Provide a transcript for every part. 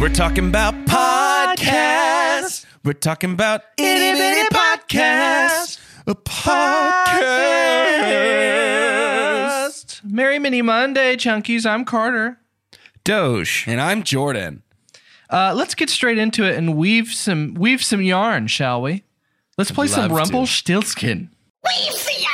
We're talking about podcasts. We're talking about itty bitty podcasts. A podcast. Merry Mini Monday, Chunkies. I'm Carter. Doge. And I'm Jordan. Uh, let's get straight into it and weave some weave some yarn, shall we? Let's play some Love to. Rumpelstiltskin. Weave the yarn,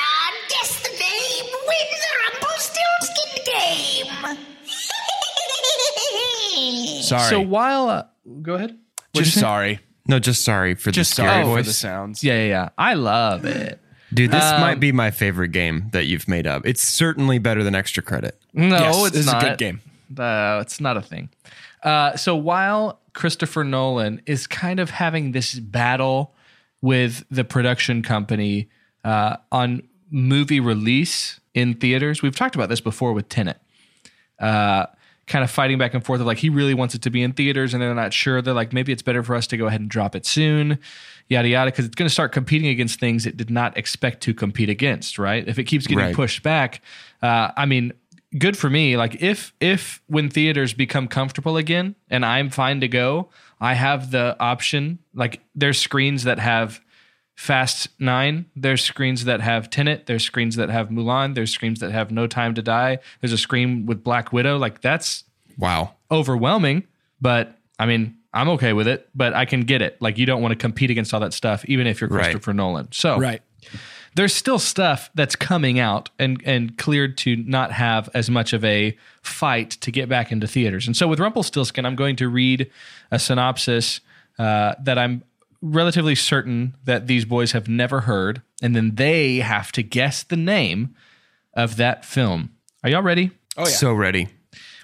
Sorry. So while uh, go ahead. just sorry. No, just sorry for Just the sorry scary for the sounds. Yeah, yeah, yeah. I love it. Dude, this Um, might be my favorite game that you've made up. It's certainly better than extra credit. No, Yes, it's this is a good game. Uh, it's not a thing. Uh, so while Christopher Nolan is kind of having this battle with the production company uh, on movie release in theaters, we've talked about this before with Tenet. Kind of fighting back and forth of like he really wants it to be in theaters and they're not sure. They're like maybe it's better for us to go ahead and drop it soon, yada yada, because it's going to start competing against things it did not expect to compete against. Right? If it keeps getting Right. pushed back, uh, I mean, good for me. Like if if when theaters become comfortable again and I'm fine to go, I have the option. Like there's screens that have Fast Nine. There's screens that have Tenet. There's screens that have Mulan. There's screens that have No Time to Die. There's a screen with Black Widow. Like that's Wow. overwhelming, but I mean, I'm okay with it. But I can get it. Like you don't want to compete against all that stuff, even if you're Right. Christopher Nolan. So Right. there's still stuff that's coming out and and cleared to not have as much of a fight to get back into theaters. And so with Rumpelstiltskin, I'm going to read a synopsis uh, that I'm relatively certain that these boys have never heard, and then they have to guess the name of that film. Are y'all ready? Oh, yeah. So ready.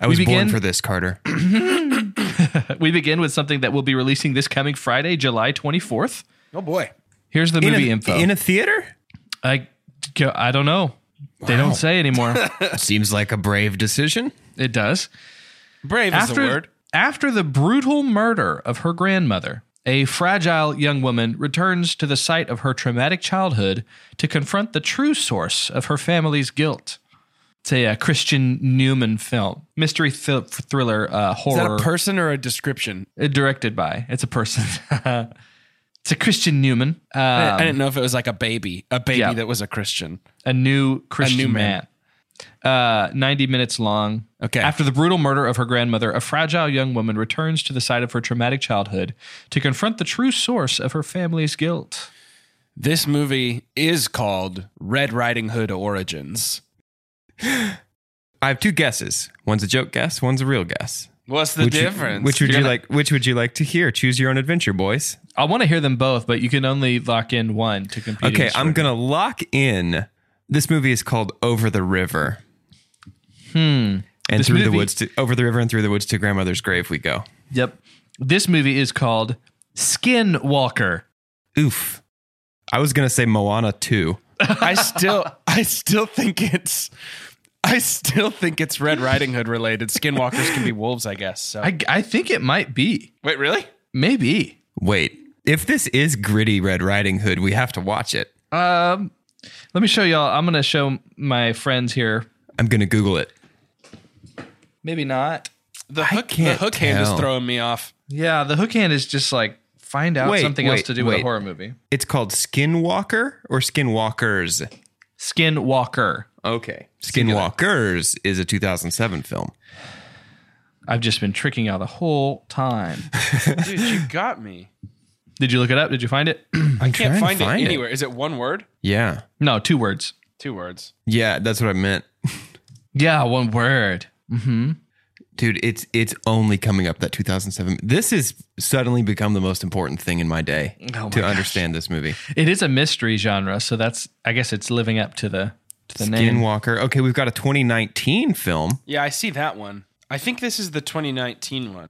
I was begin- born for this, Carter. We begin with something that we'll be releasing this coming Friday, July 24th. oh, boy. Here's the In movie a, info. in a theater? I, I don't know. They don't say anymore. Seems like a brave decision. it does. Brave is the word. After the brutal murder of her grandmother, a fragile young woman returns to the site of her traumatic childhood to confront the true source of her family's guilt. It's a, uh, Christian Newman film, mystery th- thriller, uh, Is that horror, a person or a description? uh, directed by. It's a person. it's a Christian Newman, um, I, I didn't know if it was like a baby, a baby yeah. that was a Christian. a new Christian a new man. man. Uh, 90 minutes long. Okay. After the brutal murder of her grandmother, a fragile young woman returns to the site of her traumatic childhood to confront the true source of her family's guilt. This movie is called Red Riding Hood Origins. I have two guesses. One's a joke guess, one's a real guess. What's the which you- difference? which would You're you gonna- like which would you like to hear? Choose your own adventure, boys. I want to hear them both, but you can only lock in one to compete. Okay, I'm going to lock in. This movie is called Over the River. Hmm. And This through the woods to over the river and through the woods to grandmother's grave we go. Yep. This movie is called Skinwalker. Oof. I was gonna say Moana 2. I still, I still think it's, I still think it's Red Riding Hood related. Skinwalkers can be wolves, I guess. So I, I think it might be. wait, really? Maybe. Wait, if this is gritty Red Riding Hood, we have to watch it. Um, let me show y'all. I'm gonna show my friends here. I'm gonna Google it. Maybe not. The hook, the can't hook hand is tell. throwing me off. Yeah, the hook hand is just like find out Wait, something else wait, to do with a horror movie. It's called Skinwalker or Skinwalkers. Skinwalker. Okay. Skinwalkers is a 2007 film. I've just been tricking y'all the whole time. Dude, you got me. Did you look it up? Did you find it? I can't find, find it it. anywhere. Is it one word? Yeah. no, two words. Two words. Yeah, that's what I meant. Yeah, one word. Mm-hmm. Dude, it's it's only coming up that 2007. This has suddenly become the most important thing in my day Oh my to gosh. understand this movie. It is a mystery genre, so that's I guess it's living up to the to the name. Skinwalker. Okay, we've got a 2019 film. Yeah, I see that one. I think this is the 2019 one.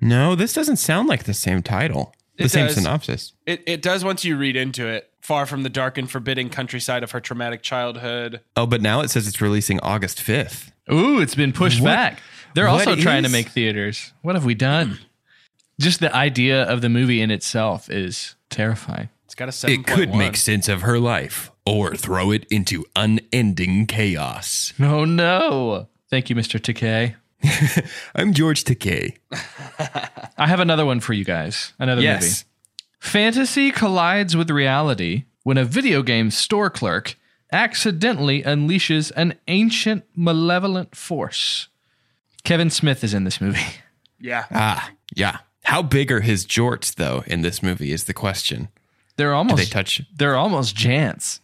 No, this doesn't sound like the same title. The It same does. synopsis. It it does once you read into it. Far from the dark and forbidding countryside of her traumatic childhood. Oh, but now it says it's releasing August 5th. Ooh, it's been pushed What- back. They're what also trying to make theaters. What have we done? Just the idea of the movie in itself is terrifying. It's got a 7. It could make sense of her life or throw it into unending chaos. Oh no. Thank you, Mr. Takei. I'm George Takei. I have another one for you guys. Another movie. Fantasy collides with reality when a video game store clerk accidentally unleashes an ancient malevolent force. Kevin Smith is in this movie. Yeah. Ah, yeah. How big are his jorts though in this movie is the question. They're Do almost they touch? they're almost jants.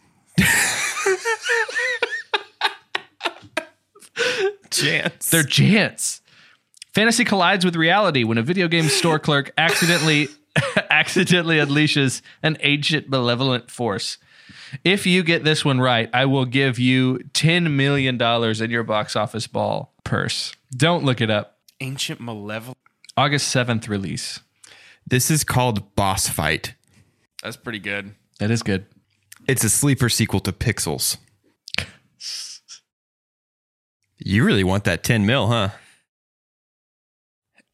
Chance. They're jants. Fantasy collides with reality when a video game store clerk accidentally accidentally unleashes an ancient malevolent force. If you get this one right, I will give you $10 million in your box office ball purse. Don't look it up. Ancient malevolent. August 7th release. This is called Boss Fight. That's pretty good. That is good. It's a sleeper sequel to Pixels. You really want that 10 mil, huh?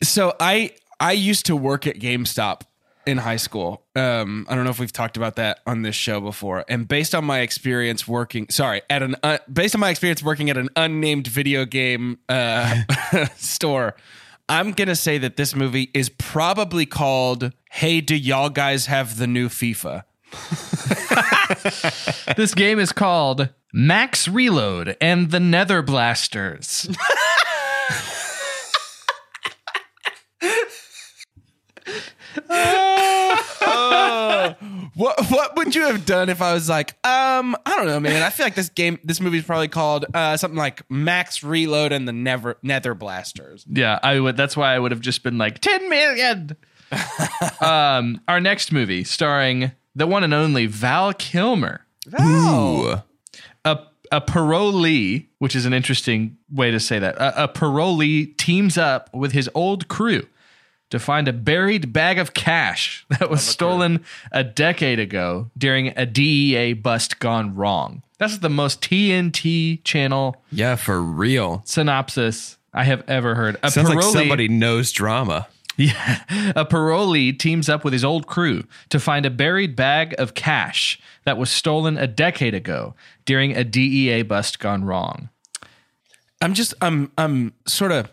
So I I used to work at GameStop in high school. Um, I don't know if we've talked about that on this show before. And based on my experience working, sorry, at an uh, based on my experience working at an unnamed video game uh, store, I'm gonna say that this movie is probably called "Hey, do y'all guys have the new FIFA?" This game is called Max Reload and the Nether Blasters. What what would you have done if I was like, um, I don't know, man. I feel like this game, this movie is probably called uh, something like Max Reload and the Never Nether Blasters. Yeah, I would. That's why I would have just been like ten million. um, our next movie, starring the one and only Val Kilmer, Ooh. a a parolee, which is an interesting way to say that. A, a parolee teams up with his old crew to find a buried bag of cash that was stolen a decade ago during a DEA bust gone wrong. That's the most TNT channel Yeah, for real. synopsis I have ever heard. A Sounds like somebody knows drama. Yeah. A parolee teams up with his old crew to find a buried bag of cash that was stolen a decade ago during a DEA bust gone wrong. I'm just, I'm, I'm sort of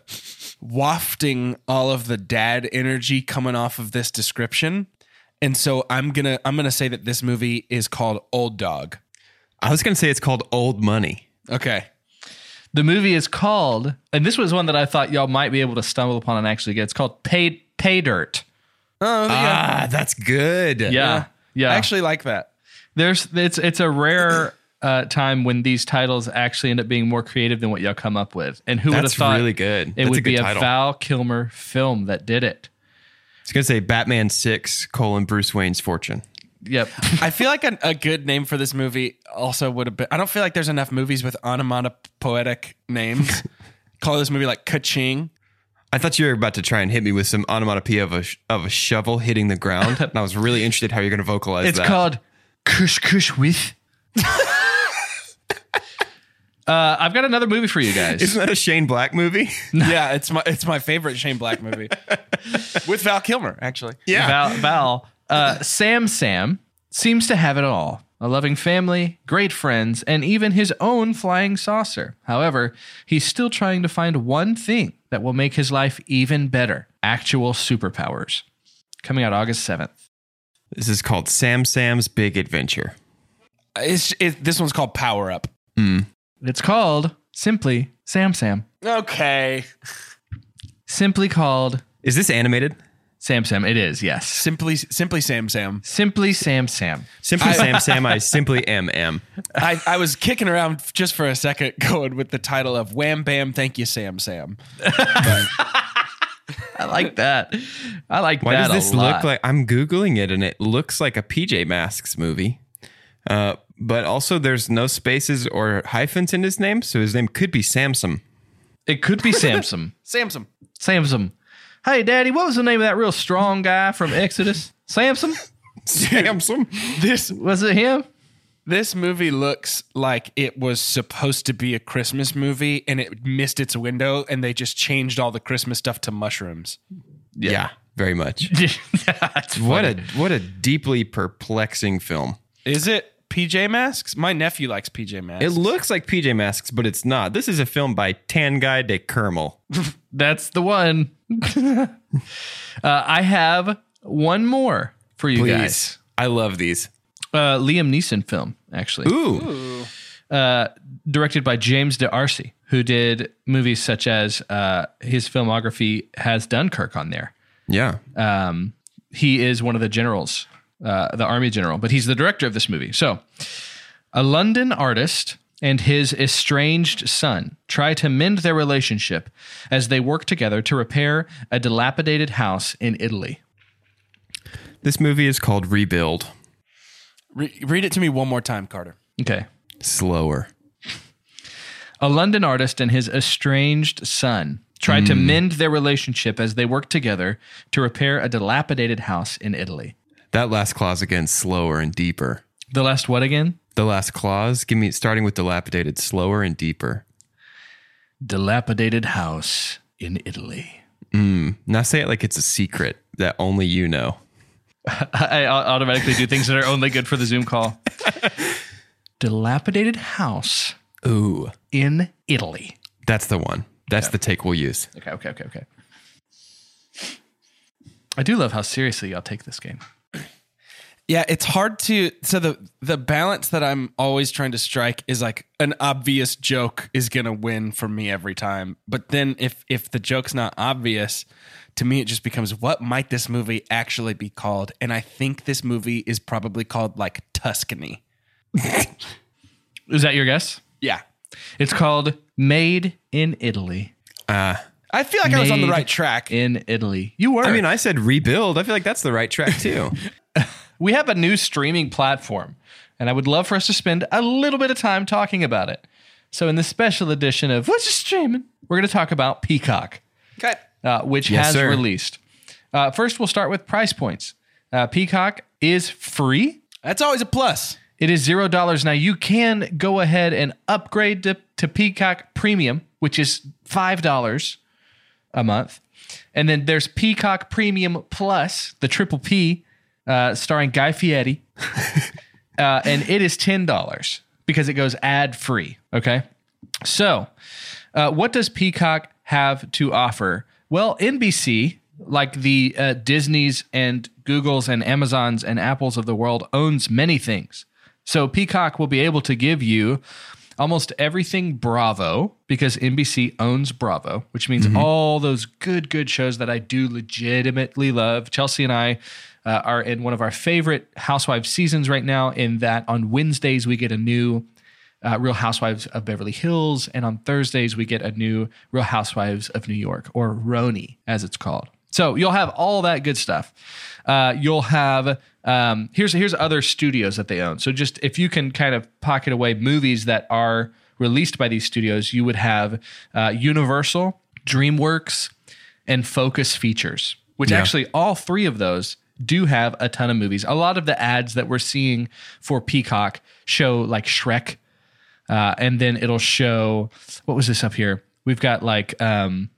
wafting all of the dad energy coming off of this description, and so I'm gonna, I'm gonna say that this movie is called Old Dog. I was going to say it's called Old Money. Okay. The movie is called, and this was one that I thought y'all might be able to stumble upon and actually get. It's called Pay Pay Dirt. Oh, yeah. Ah, that's good. Yeah. Yeah. I actually like that. There's it's it's a rare uh, time when these titles actually end up being more creative than what y'all come up with. And who would have thought really good. It That's a would be good a title. Val Kilmer film that did it. I was going to say Batman 6, colon, Bruce Wayne's fortune. Yep. I feel like a, a good name for this movie also would have been. I don't feel like there's enough movies with onomatopoetic names. Call this movie like Kaching. I thought you were about to try and hit me with some onomatopoeia of a of a shovel hitting the ground, and I was really interested how you're going to vocalize It's that. called Kush Kush with. uh, I've got another movie for you guys. Isn't that a Shane Black movie? yeah, it's my it's my favorite Shane Black movie with Val Kilmer actually. Val, Val uh, Sam Sam seems to have it all a loving family, great friends, and even his own flying saucer. However, he's still trying to find one thing that will make his life even better actual superpowers. Coming out August 7th. This is called Sam Sam's Big Adventure. It's it, this one's called Power Up. It's called simply Sam Sam. Okay, Simply called Is this animated? Sam Sam. It is, yes. simply simply Sam Sam. Simply Sam Sam. Simply Sam Sam. I simply am am. I, I was kicking around just for a second, going with the title of Wham Bam, Thank You Sam Sam. I like that. I like Why that does this a lot. look like? I'm googling it, and it looks like a PJ Masks movie. Uh, but also, there's no spaces or hyphens in his name, so his name could be Samsung. It could be Samson. Samson. Samson. Hey, Daddy, what was the name of that real strong guy from Exodus? Samson? Samson? This Was it him? this movie looks like it was supposed to be a Christmas movie and it missed its window and they just changed all the Christmas stuff to mushrooms. Yeah. very much. What a what a deeply perplexing film. Is it PJ Masks? My nephew likes PJ Masks. It looks like PJ Masks, but it's not. This is a film by Tanguy de Kermel. That's the one. uh, I have one more for you guys. I love these. Uh, Liam Neeson film, actually. Ooh. uh, directed by James D'Arcy, who did movies such as uh, his filmography has Dunkirk on there. Yeah. Um, he is one of the generals, uh, the army general, but he's the director of this movie. So, a London artist and his estranged son try to mend their relationship as they work together to repair a dilapidated house in Italy. This movie is called Rebuild. Re- read it to me one more time, Carter. Okay. Slower. A London artist and his estranged son try to mm. mend their relationship as they work together to repair a dilapidated house in Italy. That last clause again, slower and deeper. The last what again? The last clause, give me starting with dilapidated, slower and deeper. Dilapidated house in Italy. Mm. Now say it like it's a secret that only you know. I automatically do things that are only good for the Zoom call. Dilapidated house Ooh. in Italy. That's the one. That's the take we'll use. Okay, okay, okay, okay. I do love how seriously y'all take this game. Yeah, it's hard to so the the balance that I'm always trying to strike is like an obvious joke is going to win for me every time. But then if if the joke's not obvious, to me it just becomes what might this movie actually be called? And I think this movie is probably called like Tuscany. Is that your guess? Yeah. It's called Made in Italy. Uh, I feel like I was on the right track. In Italy. You were. I mean, I said rebuild. I feel like that's the right track too. we have a new streaming platform, and I would love for us to spend a little bit of time talking about it. So, in this special edition of What's Streaming, we're going to talk about Peacock, Okay. uh, which Yes, has sir. released. Uh, first, we'll start with price points. Uh, Peacock is free. That's always a plus. It is zero dollars. Now you can go ahead and upgrade to, to Peacock Premium, which is five dollars a month. And then there's Peacock Premium Plus, the triple P, uh, starring Guy Fieri. uh, and it is ten dollars because it goes ad free. Okay. So, uh, what does Peacock have to offer? Well, NBC, like the uh, Disney's and Google's and Amazon's and Apple's of the world, owns many things. So Peacock will be able to give you almost everything Bravo because NBC owns Bravo, which means all those good, good shows that I do legitimately love. Chelsea and I uh, are in one of our favorite Housewives seasons right now, in that on Wednesdays we get a new uh, Real Housewives of Beverly Hills, and on Thursdays we get a new Real Housewives of New York, or RHONY as it's called. So you'll have all that good stuff. Uh, you'll have um, here's here's other studios that they own. So just if you can kind of pocket away movies that are released by these studios, you would have uh, Universal, DreamWorks, and Focus Features, which Yeah. actually all three of those do have a ton of movies. A lot of the ads that we're seeing for Peacock show like Shrek, uh, and then it'll show what was this up here? We've got like um,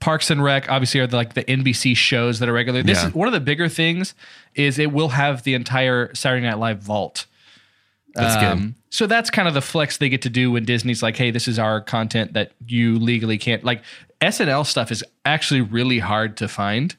Parks and Rec. Obviously, are the, like the NBC shows that are regular. This Yeah. is one of the bigger things. Is it will have the entire Saturday Night Live vault. That's Um, good. So that's kind of the flex they get to do when Disney's like, "Hey, this is our content that you legally can't." Like SNL stuff is actually really hard to find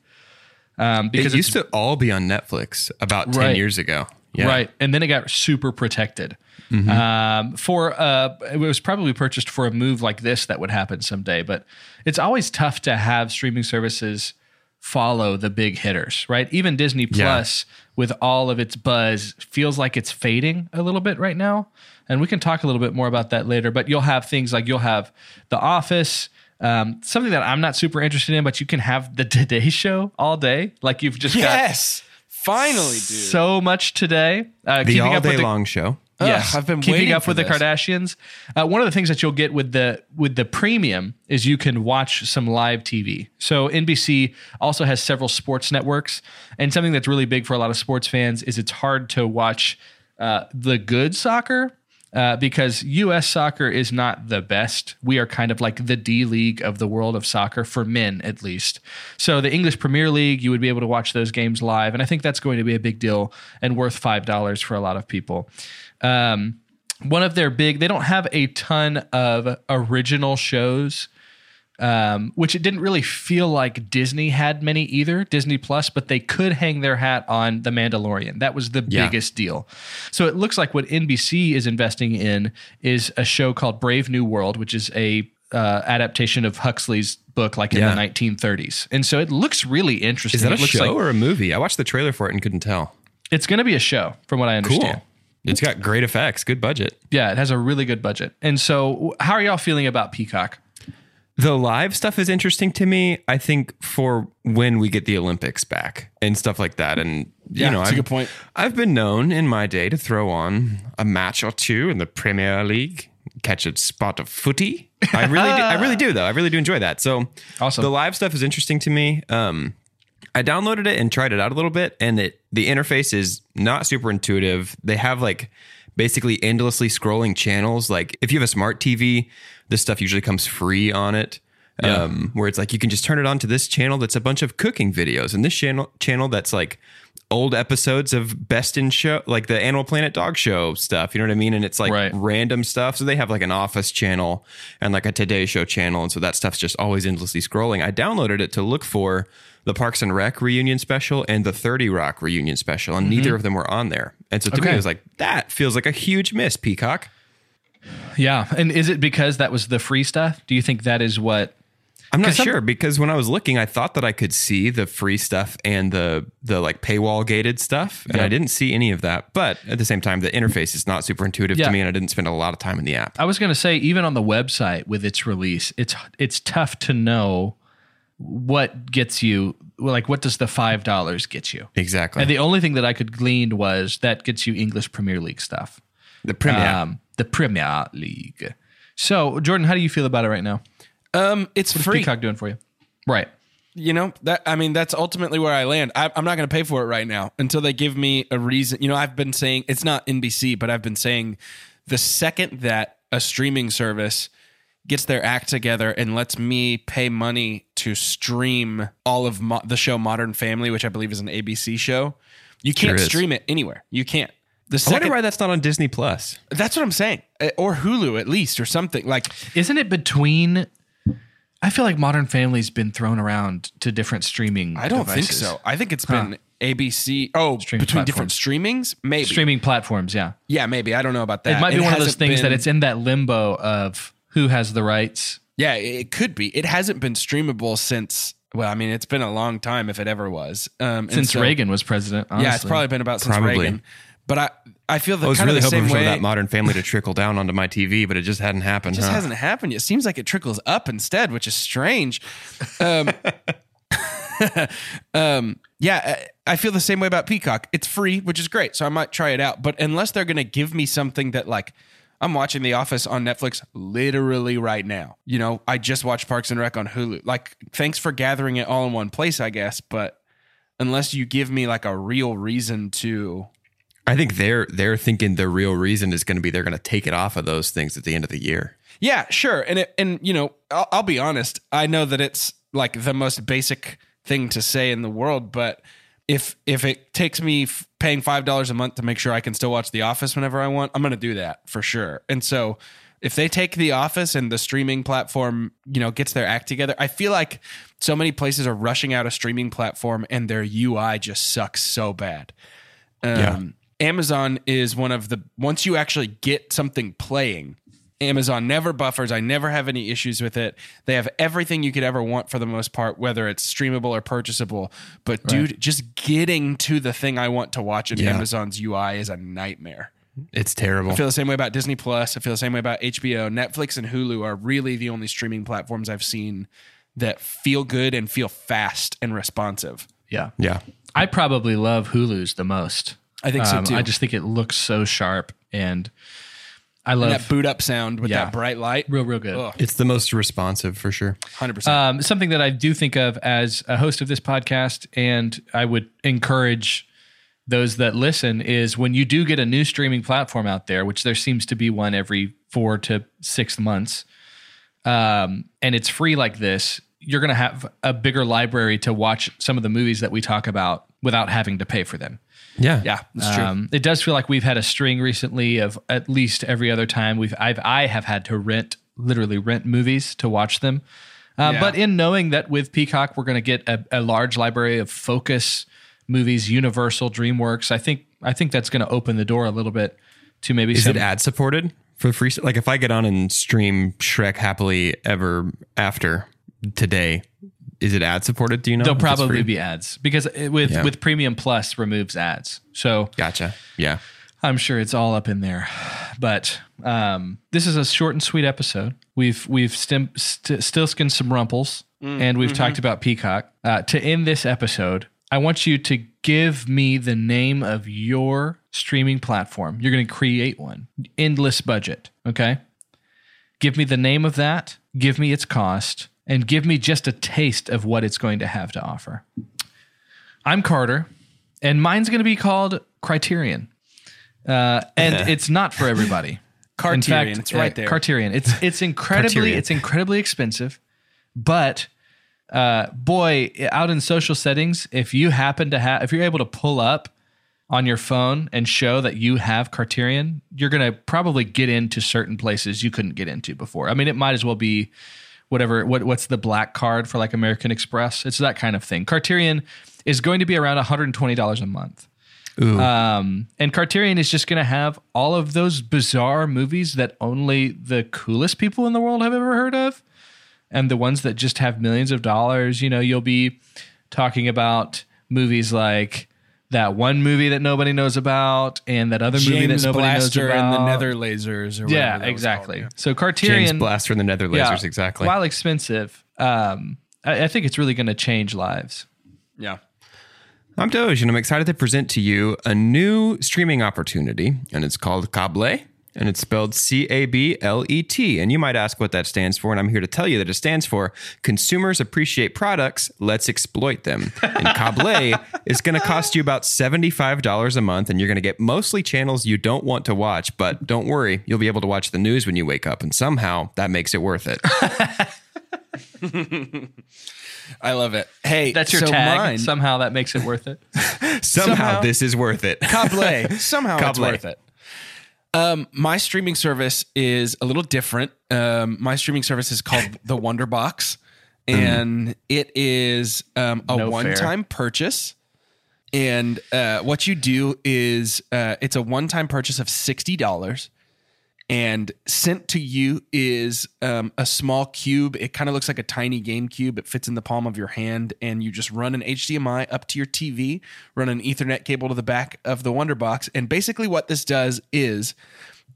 um, because it used to all be on Netflix about 10 Right. years ago. Yeah. Right. And then it got super protected. Mm-hmm. Um, for uh, it was probably purchased for a move like this that would happen someday. But it's always tough to have streaming services follow the big hitters, right? Even Disney Yeah. Plus, with all of its buzz, feels like it's fading a little bit right now. And we can talk a little bit more about that later. But you'll have things like you'll have The Office. Um, something that I'm not super interested in, but you can have the Today Show all day. Like you've just got Yes. Finally, dude. so much today. Uh, The all up day with the, long show. Yes, Ugh, I've been keeping waiting up for with the. Kardashians. Uh, one of the things that you'll get with the with the premium is you can watch some live TV. So NBC also has several sports networks, and something that's really big for a lot of sports fans is it's hard to watch uh, the good soccer. Uh, because U.S. soccer is not the best. We are kind of like the D League of the world of soccer for men, at least. So the English Premier League, you would be able to watch those games live, and I think that's going to be a big deal and worth five dollars for a lot of people. Um, one of their big, they don't have a ton of original shows, um, which it didn't really feel like Disney had many either, Disney Plus, but they could hang their hat on The Mandalorian. That was the Yeah. biggest deal. So it looks like what NBC is investing in is a show called Brave New World, which is a uh, adaptation of Huxley's book, like in Yeah. the 1930s. And so it looks really interesting. Is that a show like or a movie? I watched the trailer for it and couldn't tell. it's going to be a show, from what I understand. Cool. It's got great effects, good budget. Yeah, it has a really good budget. And so, how are y'all feeling about Peacock? The live stuff is interesting to me. I think for when we get the Olympics back and stuff like that, and Yeah, you know, that's a I've, good point. I've been known in my day to throw on a match or two in the Premier League, catch a spot of footy. I really, do, I really do though. I really do enjoy that. So, Awesome. The live stuff is interesting to me. Um, I downloaded it and tried it out a little bit, and it the interface is not super intuitive. They have like basically endlessly scrolling channels. Like if you have a smart TV, this stuff usually comes free on it. Um, where it's like you can just turn it on to this channel that's a bunch of cooking videos, and this channel channel that's like old episodes of Best in Show, like the Animal Planet Dog Show stuff. You know what I mean? And it's like Right. random stuff. So they have like an Office channel and like a Today Show channel, and so that stuff's just always endlessly scrolling. I downloaded it to look for the Parks and Rec reunion special and the 30 Rock reunion special, and neither of them were on there. And so to me, it was like, that feels like a huge miss, Peacock. Yeah, and is it because that was the free stuff? Do you think that is what? I'm not sure because when I was looking, I thought that I could see the free stuff and the the like paywall gated stuff, and Yeah. I didn't see any of that. But at the same time, the interface is not super intuitive Yeah. to me, and I didn't spend a lot of time in the app. I was going to say, even on the website with its release, it's it's tough to know what gets you. Like, what does the five dollars get you? Exactly. And the only thing that I could glean was that gets you English Premier League stuff. the Premier. Um, the Premier League. So, Jordan, how do you feel about it right now? Um, it's What's free. Peacock doing for you? Right. you know that i mean that's ultimately where i land I, i'm not going to pay for it right now until they give me a reason you know i've been saying it's not nbc but i've been saying the second that a streaming service gets their act together and lets me pay money to stream all of mo- the show modern family which i believe is an abc show you can't is. stream it anywhere you can't the I wonder why that's not on Disney Plus. that's what i'm saying Uh, or hulu at least or something like Isn't it between? I feel like Modern Family's been thrown around to different streaming. i don't think so i think it's been abc oh Streaming between different streamings maybe Streaming platforms, yeah. Yeah, maybe. I don't know about that. It might be one of those hasn't things that it's in that limbo of who has the rights. Yeah, it could be. It hasn't been streamable since. Well, I mean, it's been a long time if it ever was. Um, Since so- Reagan was president, honestly. Yeah, it's probably been about since Probably. Reagan. But I, I feel the I was kind really of the hoping same for way. that Modern Family to trickle down onto my TV, but it just hadn't happened. It just huh? hasn't happened yet. It seems like it trickles up instead, which is strange. Um, um, yeah, I I feel the same way about Peacock. It's free, which is great, so I might try it out. But unless they're going to give me something that like I'm watching The Office on Netflix literally right now. You know, I just watched Parks and Rec on Hulu. Like, thanks for gathering it all in one place, I guess. But unless you give me like a real reason to, I think they're they're thinking the real reason is going to be they're going to take it off of those things at the end of the year. yeah, sure. And it, and you know, I'll, I'll be honest. I know that it's like the most basic thing to say in the world, but if if it takes me f- paying five dollars a month to make sure I can still watch The Office whenever I want, I'm going to do that for sure. And so, if they take The Office and the streaming platform, you know, gets their act together, I feel like so many places are rushing out a streaming platform and their UI just sucks so bad. Um, Yeah. Amazon is one of the once you actually get something playing, Amazon never buffers. I never have any issues with it. They have everything you could ever want for the most part, whether it's streamable or purchasable. But dude, just getting to the thing I want to watch in Yeah. Amazon's UI is a nightmare. It's terrible. I feel the same way about Disney Plus. I feel the same way about HBO. Netflix and Hulu are really the only streaming platforms I've seen that feel good and feel fast and responsive. Yeah. yeah. I probably love Hulu's the most. I think so, Um, too. I just think it looks so sharp and I And love that boot up sound with Yeah. that bright light. real, real good. Ugh, It's the most responsive for sure. 100%. Um, something that I do think of as a host of this podcast, and I would encourage those that listen is when you do get a new streaming platform out there, which there seems to be one every four to six months, um, and it's free like this, you're going to have a bigger library to watch some of the movies that we talk about without having to pay for them. Yeah. yeah, that's true. Um, it does feel like we've had a string recently of at least every other time we've I've I have had to rent literally rent movies to watch them. Uh, Yeah. But in knowing that with Peacock we're going to get a, a large library of focus movies, Universal, DreamWorks, I think I think that's going to open the door a little bit to maybe Is some. it ad supported for free? Like if I get on and stream Shrek Happily Ever After today, is it ad supported? Do you know? There'll probably be ads because it, with Yeah. with Premium Plus removes ads. So Gotcha. Yeah. I'm sure it's all up in there. But um, this is a short and sweet episode. We've we've stim- st- still skinned some rumples, and we've talked about Peacock. Uh, to end this episode, I want you to give me the name of your streaming platform. You're going to create one. Endless budget. Okay. Give me the name of that. Give me its cost, and give me just a taste of what it's going to have to offer. I'm Carter, and mine's going to be called Criterion. Uh, and it's not for everybody. Criterion, it's right uh, there. Criterion. It's it's incredibly it's incredibly expensive, but uh, boy, out in social settings, if you happen to have, if you're able to pull up on your phone and show that you have Criterion, you're gonna probably get into certain places you couldn't get into before. I mean, it might as well be whatever. What what's the black card for like American Express? It's that kind of thing. Criterion is going to be around 120 dollars a month. Um, and Criterion is just going to have all of those bizarre movies that only the coolest people in the world have ever heard of, and the ones that just have millions of dollars. You know, you'll be talking about movies like that one movie that nobody knows about, and that other movie that nobody Blaster knows about. and the Nether Lasers. Or whatever yeah, that exactly. called, So Criterion, James Blaster and the Nether yeah, Lasers. exactly. While expensive, um, I, I think it's really going to change lives. Yeah. I'm Doge, and I'm excited to present to you a new streaming opportunity, and it's called Cable, and it's spelled C A B L E T. And you might ask what that stands for, and I'm here to tell you that it stands for Consumers Appreciate Products, Let's Exploit Them. And Cable is going to cost you about $75 a month, and you're going to get mostly channels you don't want to watch, but don't worry, you'll be able to watch the news when you wake up, and somehow that makes it worth it. I love it. Hey, That's your so tag. Mine, Somehow that makes it worth it. Somehow, Somehow- this is worth it. Cable. Somehow it's worth it. Um, my streaming service is a little different. Um, my streaming service is called the Wonder Box, and it is um, a No one-time purchase. And uh, what you do is uh, it's a one-time purchase of sixty dollars, and sent to you is um, a small cube. It kind of looks like a tiny game cube. It fits in the palm of your hand, and you just run an HDMI up to your TV, run an Ethernet cable to the back of the Wonder Box, and basically what this does is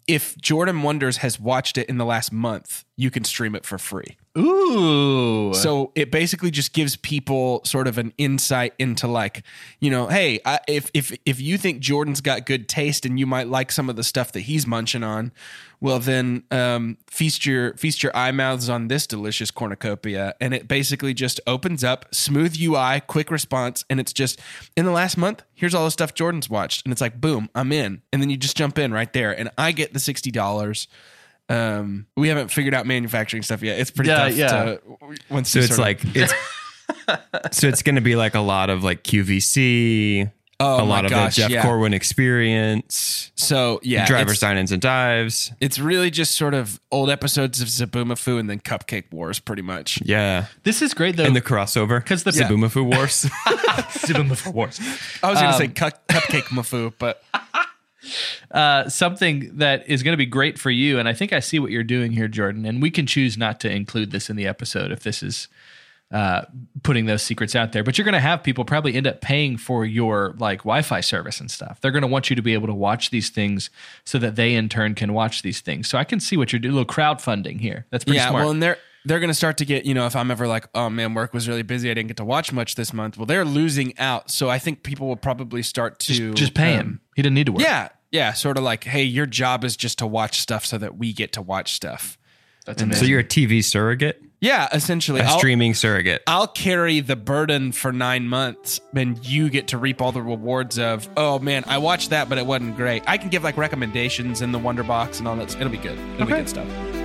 if Jordan Wonders has watched it in the last month, you can stream it for free. Ooh. So it basically just gives people sort of an insight into like, you know, hey, I, if if if you think Jordan's got good taste and you might like some of the stuff that he's munching on, well then um, feast your feast your eye mouths on this delicious cornucopia, and it basically just opens up smooth UI, quick response, and it's just in the last month. Here's all the stuff Jordan's watched, and it's like boom, I'm in, and then you just jump in right there, and I get the sixty dollars. Um, we haven't figured out manufacturing stuff yet. It's pretty Yeah, tough. yeah. To, once So you it's sort of- like it's so it's going to be like a lot of like QVC, Oh a my lot of gosh, the Jeff yeah. Corwin experience, So yeah, driver it's, sign-ins and dives. it's really just sort of old episodes of Zoboomafoo and then Cupcake Wars, pretty much. Yeah, this is great though. and the crossover 'Cause the- the Boomafu Wars. Wars. I was gonna Um, say cu- Cupcake Mafu, but uh, something that is going to be great for you. And I think I see what you're doing here, Jordan. And we can choose not to include this in the episode if this is uh, putting those secrets out there. But you're going to have people probably end up paying for your like Wi-Fi service and stuff. They're going to want you to be able to watch these things so that they in turn can watch these things. So I can see what you're doing. A little crowdfunding here. That's pretty yeah, smart. well, and they're they're gonna start to get you know if I'm ever like, oh man, work was really busy, I didn't get to watch much this month. Well, they're losing out, so I think people will probably start to just, just pay um, him. He didn't need to work. Yeah, yeah, sort of like, hey, your job is just to watch stuff so that we get to watch stuff. That's amazing. so you're a TV surrogate, Yeah, essentially, a I'll- streaming surrogate. I'll carry the burden for nine months, and you get to reap all the rewards of, oh man, I watched that, but it wasn't great. I can give like recommendations in the Wonder Box and all that. It'll be good. It'll be good stuff.